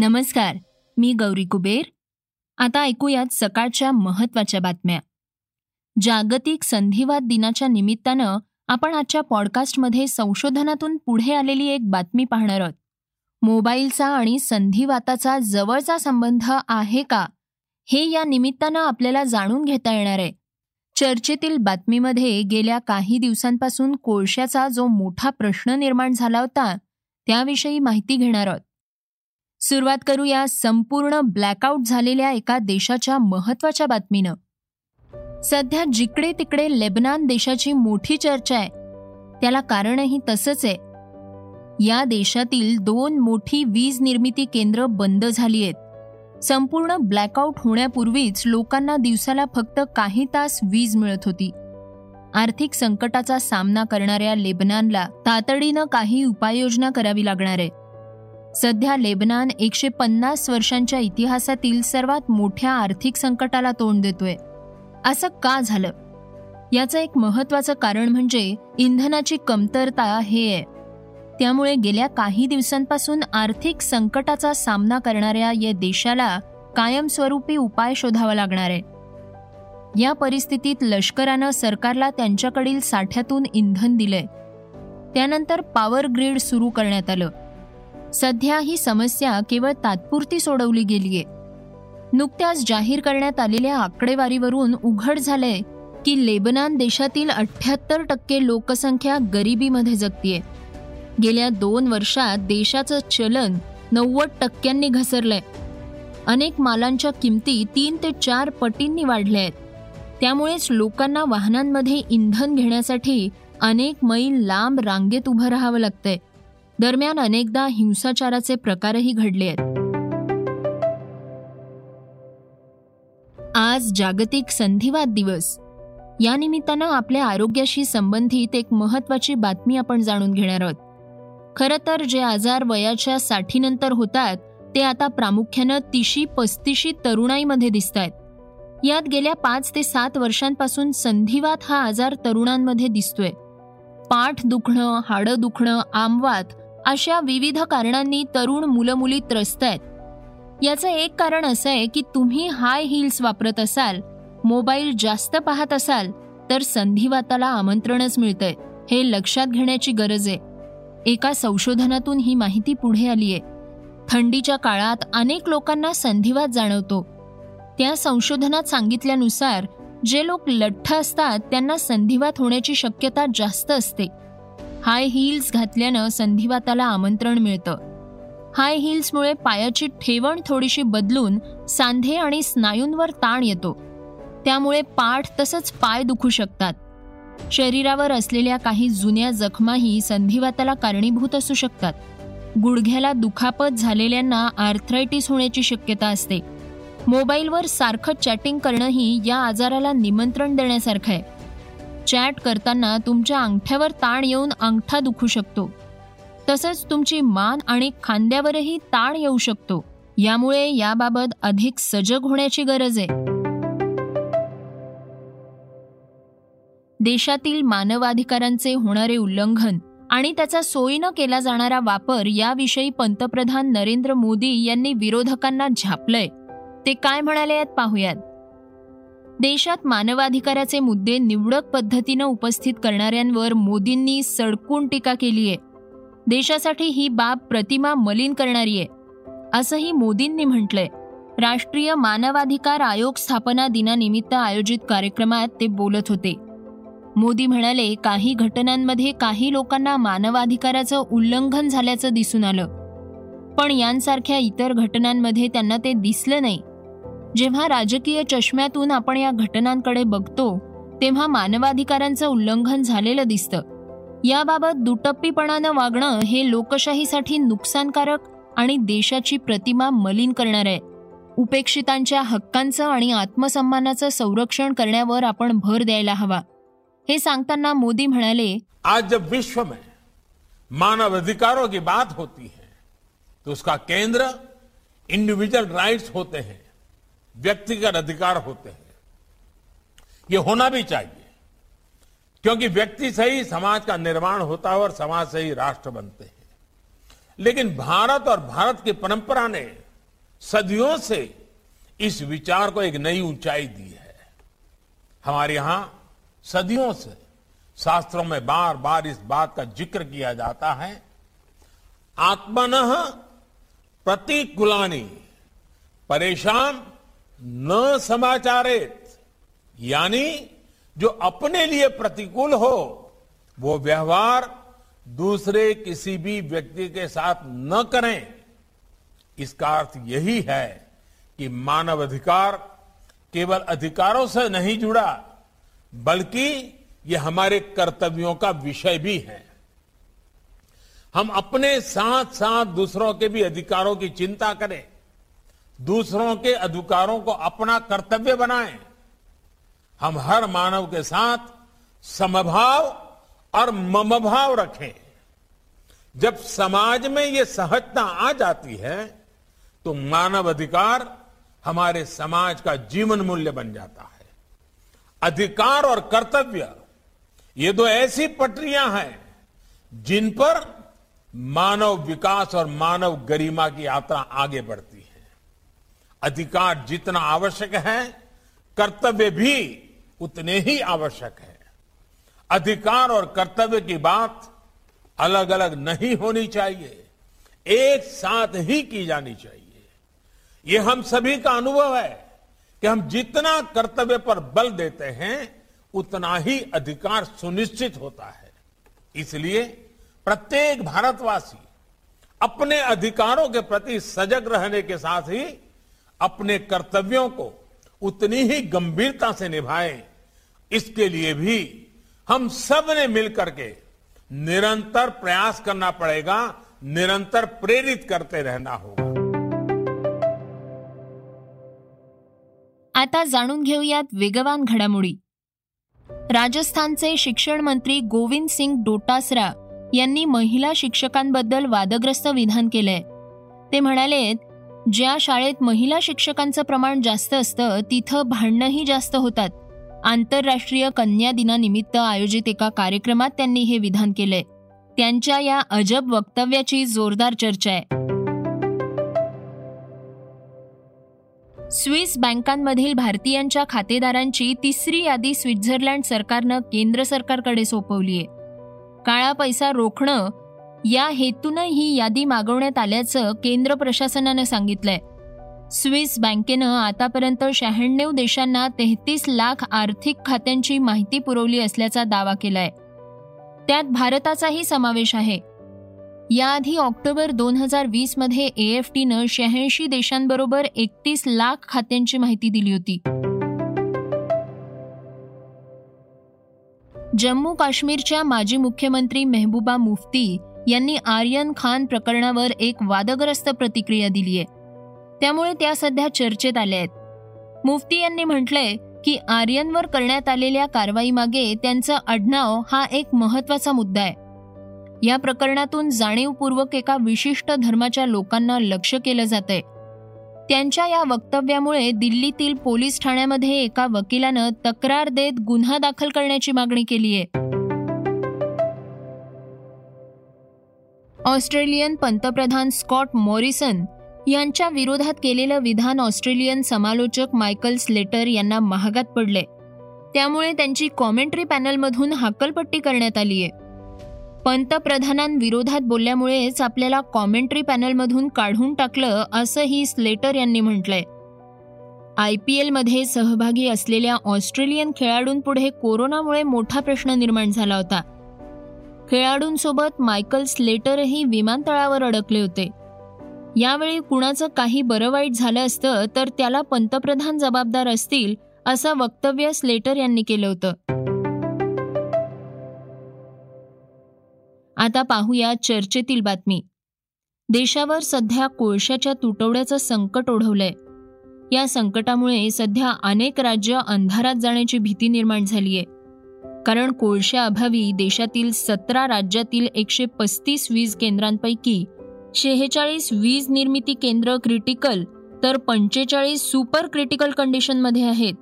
नमस्कार मी गौरी कुबेर. आता ऐकूयात सकाळच्या महत्त्वाच्या बातम्या. जागतिक संधिवात दिनाच्या निमित्तानं आपण आजच्या पॉडकास्टमध्ये संशोधनातून पुढे आलेली एक बातमी पाहणार आहोत. मोबाईलचा आणि संधिवाताचा जवळचा संबंध आहे का? हे या निमित्तानं आपल्याला जाणून घेता येणार आहे. चर्चेतील बातमीमध्ये गेल्या काही दिवसांपासून कोळशाचा जो मोठा प्रश्न निर्माण झाला होता त्याविषयी माहिती घेणार आहोत. सुरुवात करूया संपूर्ण ब्लॅकआउट झालेल्या एका देशाच्या महत्त्वाच्या बातमीनं. सध्या जिकडे तिकडे लेबनान देशाची मोठी चर्चा आहे. त्याला कारणही तसंच आहे. या देशातील दोन मोठी वीज निर्मिती केंद्र बंद झाली आहेत संपूर्ण ब्लॅकआउट होण्यापूर्वीच लोकांना दिवसाला फक्त काही तास वीज मिळत होती. आर्थिक संकटाचा सामना करणाऱ्या लेबनानला तातडीनं काही उपाययोजना करावी लागणार आहे. सध्या लेबनान एकशे पन्नास वर्षांच्या इतिहासातील सर्वात मोठ्या आर्थिक संकटाला तोंड देतोय. असं का झालं? याचं एक महत्वाचं कारण म्हणजे इंधनाची कमतरता हे आहे. त्यामुळे गेल्या काही दिवसांपासून आर्थिक संकटाचा सामना करणाऱ्या या देशाला कायमस्वरूपी उपाय शोधावा लागणार आहे. या परिस्थितीत लष्करानं सरकारला त्यांच्याकडील साठ्यातून इंधन दिलंय. त्यानंतर पॉवर ग्रीड सुरू करण्यात आलं. सध्या ही समस्या केवळ तात्पुरती सोडवली गेलीये. नुकत्याच जाहीर करण्यात आलेल्या आकडेवारीवरून उघड झालंय की लेबनान देशातील अठ्याहत्तर टक्के लोकसंख्या गरिबीमध्ये जगतीये. गेल्या दोन वर्षात देशाचं चलन नव्वद टक्क्यांनी घसरलंय. अनेक मालांच्या किमती तीन ते चार पटींनी वाढल्या आहेत त्यामुळेच लोकांना वाहनांमध्ये इंधन घेण्यासाठी अनेक मैल लांब रांगेत उभं राहावं लागतंय. दरम्यान अनेकदा हिंसाचाराचे प्रकारही घडले आहेत. आज जागतिक संधिवात दिवस. या निमित्तानं आपल्या आरोग्याशी संबंधित एक महत्वाची बातमी आपण जाणून घेणार आहोत. खरं तर जे आजार वयाच्या साठीनंतर होतात ते आता प्रामुख्यानं तिशी पस्तीशी तरुणाईमध्ये दिसत आहेत यात गेल्या पाच ते सात वर्षांपासून संधिवात हा आजार तरुणांमध्ये दिसतोय. पाठ दुखणं हाडं दुखणं आमवात अशा विविध कारणांनी तरुण मुलं मुली त्रस्त आहेत. याचं एक कारण असं आहे की तुम्ही हाय हिल्स वापरत असाल मोबाईल जास्त पाहत असाल तर संधिवाताला आमंत्रणच मिळतंय. हे लक्षात घेण्याची गरज आहे. एका संशोधनातून ही माहिती पुढे आली आहे थंडीच्या काळात अनेक लोकांना संधिवात जाणवतो. त्या संशोधनात सांगितल्यानुसार जे लोक लठ्ठ असतात त्यांना संधिवात होण्याची शक्यता जास्त असते. हाय हिल्स घातल्यानं संधिवाताला आमंत्रण मिळतं. हाय हिल्समुळे पायाची ठेवण थोडीशी बदलून सांधे आणि स्नायूंवर ताण येतो. त्यामुळे पाठ तसंच पाय दुखू शकतात. शरीरावर असलेल्या काही जुन्या जखमाही संधिवाताला कारणीभूत असू शकतात. गुडघ्याला दुखापत झालेल्यांना आर्थरायटिस होण्याची शक्यता असते. मोबाईलवर सारखं चॅटिंग करणंही या आजाराला निमंत्रण देण्यासारखं आहे. चॅट करताना तुमच्या अंगठ्यावर ताण येऊन अंगठा दुखू शकतो. तसंच तुमची मान आणि खांद्यावरही ताण येऊ शकतो. यामुळे याबाबत अधिक सजग होण्याची गरज आहे. देशातील मानवाधिकारांचे होणारे उल्लंघन आणि त्याचा सोयीनं केला जाणारा वापर याविषयी पंतप्रधान नरेंद्र मोदी यांनी विरोधकांना झापलंय. ते काय म्हणाले आहेत पाहूयात. देशात मानवाधिकाराचे मुद्दे निवडक पद्धतीनं उपस्थित करणाऱ्यांवर मोदींनी सडकून टीका केली आहे. देशासाठी ही बाब प्रतिमा मलिन करणारी आहे असंही मोदींनी म्हटलंय. राष्ट्रीय मानवाधिकार आयोग स्थापना दिनानिमित्त आयोजित कार्यक्रमात ते बोलत होते. मोदी म्हणाले काही घटनांमध्ये काही लोकांना मानवाधिकाराचं उल्लंघन झाल्याचं दिसून आलं. पण यांसारख्या इतर घटनांमध्ये त्यांना ते दिसलं नाही. जेव्हा राजकीय चष्म्यातून आपण या घटनांकडे बघतो तेव्हा मानवाधिकारांचं उल्लंघन झालेलं दिसतं. याबाबत दुटप्पीपणानं वागणं हे लोकशाहीसाठी नुकसानकारक आणि देशाची प्रतिमा मलिन करणार आहे. उपेक्षितांच्या हक्कांचं आणि आत्मसन्मानाचं संरक्षण करण्यावर आपण भर द्यायला हवा. हे सांगताना मोदी म्हणाले आज जब विश्व में मानव अधिकारों की बात होती है तो उसका केंद्र इंडिविजुअल राइट्स होते हैं. व्यक्तिगत अधिकार होते हैं। ये होना भी चाहिए। क्योंकि व्यक्ति से ही समाज का निर्माण होता है और समाज से ही राष्ट्र बनते हैं। लेकिन भारत और भारत की परंपरा ने सदियों से इस विचार को एक नई ऊंचाई दी है। हमारे यहाँ सदियों से शास्त्रों में बार बार इस बात का ज़िक्र किया जाता है, आत्मन प्रतिकुलानी, परेशान न समाचारित, यानी जो अपने लिए प्रतिकूल हो, वो व्यवहार दूसरे किसी भी व्यक्ति के साथ न करें। इसका अर्थ यही है कि मानव अधिकार केवल अधिकारों से नहीं जुड़ा, बल्कि ये हमारे कर्तव्यों का विषय भी है। हम अपने साथ साथ दूसरों के भी अधिकारों की चिंता करें। दूसरों के अधिकारों को अपना कर्तव्य बनाएँ। हम हर मानव के साथ समभाव और ममभाव रखें। जब समाज में ये सहजता आ जाती है तो मानव अधिकार हमारे समाज का जीवन मूल्य बन जाता है। अधिकार और कर्तव्य, ये दो ऐसी पटरियाँ हैं, जिन पर मानव विकास और मानव गरिमा की यात्रा आगे बढ़ती है। अधिकार जितना आवश्यक है, कर्तव्य भी उतने ही आवश्यक है। अधिकार और कर्तव्य की बात अलग अलग नहीं होनी चाहिए, एक साथ ही की जानी चाहिए। ये हम सभी का अनुभव है कि हम जितना कर्तव्य पर बल देते हैं, उतना ही अधिकार सुनिश्चित होता है। इसलिए प्रत्येक भारतवासी अपने अधिकारों के प्रति सजग रहने के साथ ही अपने कर्तव्यों को उतनी ही गंभीरता से निभाएं। इसके लिए भी हम सब ने मिलकर के निरंतर प्रयास करना पड़ेगा निरंतर प्रेरित करते रहना होगा। आता जाणून घेऊयात वेगवान घडामोडी। राजस्थानचे शिक्षण मंत्री गोविंद सिंग डोटासरा यांनी महिला शिक्षकांबद्दल वादग्रस्त विधान केलंय. ते म्हणाले ज्या शाळेत महिला शिक्षकांचं प्रमाण जास्त असतं तिथं भांडणंही जास्त होतात. आंतरराष्ट्रीय कन्या दिनानिमित्त आयोजित एका कार्यक्रमात त्यांनी हे विधान केलंय. त्यांच्या या अजब वक्तव्याची जोरदार चर्चा आहे. स्विस बँकांमधील भारतीयांच्या खातेदारांची तिसरी यादी स्वित्झर्लंड सरकारनं केंद्र सरकारकडे सोपवली आहे काळा पैसा रोखणं या हेतूनं ही यादी मागवण्यात आल्याचं केंद्र प्रशासनानं सांगितलंय. स्विस बँकेनं आतापर्यंत शहाण्णव देशांना तेहतीस लाख आर्थिक खात्यांची माहिती पुरवली असल्याचा दावा केलाय. त्यात भारताचाही समावेश आहे. याआधी ऑक्टोबर दोन हजार वीसमध्ये ए एफ टीनं शहाऐंशी देशांबरोबर एकतीस लाख खात्यांची माहिती दिली होती. जम्मू काश्मीरच्या माजी मुख्यमंत्री मेहबूबा मुफ्ती यांनी आर्यन खान प्रकरणावर एक वादग्रस्त प्रतिक्रिया दिली आहे. त्यामुळे त्या सध्या चर्चेत आल्या आहेत. मुफ्ती यांनी म्हटलंय की आर्यनवर करण्यात आलेल्या कारवाईमागे त्यांचं आडनाव हा एक महत्त्वाचा मुद्दा आहे. या प्रकरणातून जाणीवपूर्वक एका विशिष्ट धर्माच्या लोकांना लक्ष केलं जातंय. त्यांच्या या वक्तव्यामुळे दिल्लीतील पोलीस ठाण्यामध्ये एका वकिलानं तक्रार देत गुन्हा दाखल करण्याची मागणी केली आहे. ऑस्ट्रेलियन पंतप्रधान स्कॉट मॉरिसन यांच्या विरोधात केलेलं विधान ऑस्ट्रेलियन समालोचक मायकल स्लेटर यांना महागात पडले. त्यामुळे त्यांची कॉमेंट्री पॅनलमधून हाकलपट्टी करण्यात आली आहे. पंतप्रधानांविरोधात बोलल्यामुळेच आपल्याला कॉमेंट्री पॅनलमधून काढून टाकलं असंही स्लेटर यांनी म्हटलंय. आय पी एलमध्ये सहभागी असलेल्या ऑस्ट्रेलियन खेळाडूंपुढे कोरोनामुळे मोठा प्रश्न निर्माण झाला होता. खेळाडूंसोबत मायकल स्लेटरही विमानतळावर अडकले होते. यावेळी कुणाचं काही बरं वाईट झालं असतं तर त्याला पंतप्रधान जबाबदार असतील असं वक्तव्य स्लेटर यांनी केलं होतं. आता पाहूया चर्चेतील बातमी. देशावर सध्या कोळशाच्या तुटवड्याचं संकट ओढवलंय. या संकटामुळे सध्या अनेक राज्य अंधारात जाण्याची भीती निर्माण झालीय. कारण कोळशाअभावी देशातील सतरा राज्यातील एकशे पस्तीस वीज केंद्रांपैकी शेहेचाळीस वीज निर्मिती केंद्र क्रिटिकल तर पंचेचाळीस सुपर क्रिटिकल कंडिशनमध्ये आहेत.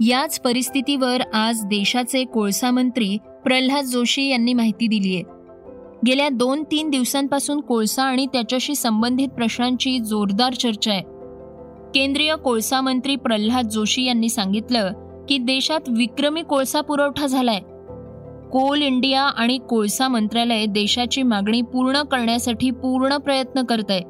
याच परिस्थितीवर आज देशाचे कोळसा मंत्री प्रल्हाद जोशी यांनी माहिती दिली आहे. गेल्या दोन तीन दिवसांपासून कोळसा आणि त्याच्याशी संबंधित प्रश्नांची जोरदार चर्चा आहे. केंद्रीय कोळसा मंत्री प्रल्हाद जोशी यांनी सांगितलं की देशात विक्रमी कोळसा पुरवठा झालाय. कोल इंडिया आणि कोळसा मंत्रालय देशाची मागणी पूर्ण करण्यासाठी पूर्ण प्रयत्न करत आहे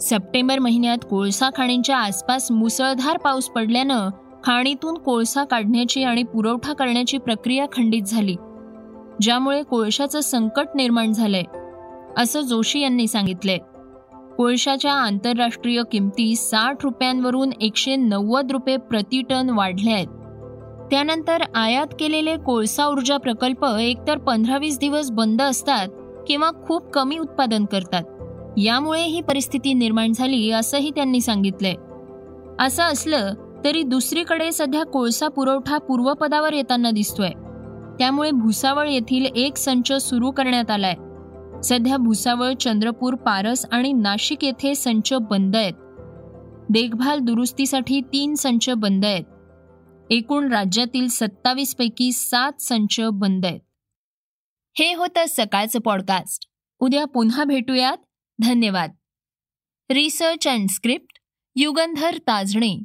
सप्टेंबर महिन्यात कोळसा खाणींच्या आसपास मुसळधार पाऊस पडल्यानं खाणीतून कोळसा काढण्याची आणि पुरवठा करण्याची प्रक्रिया खंडित झाली ज्यामुळे कोळशाचं संकट निर्माण झालंय असं जोशी यांनी सांगितलंय. कोळशाच्या आंतरराष्ट्रीय किमती साठ रुपयांवरून एकशे नव्वद रुपये प्रति टन वाढल्या आहेत. त्यानंतर आयात केलेले कोळसा ऊर्जा प्रकल्प एकतर पंधरा वीस दिवस बंद असतात किंवा खूप कमी उत्पादन करतात. यामुळे ही परिस्थिती निर्माण झाली असंही त्यांनी सांगितलंय. असं असलं तरी दुसरीकडे सध्या कोळसा पुरवठा पूर्वपदावर येताना दिसतोय. त्यामुळे भुसावळ येथील एक संच सुरू करण्यात आलाय. सध्या भुसावळ चंद्रपूर पारस आणि नाशिक येथे संच बंद आहेत. देखभाल दुरुस्तीसाठी तीन संच बंद आहेत. एकूण राज्यातील सत्तावीस पैकी सात संच बंद आहेत. हे होतं सकाळचं पॉडकास्ट उद्या पुन्हा भेटूयात. धन्यवाद. Research and script Yugandhar Tajane.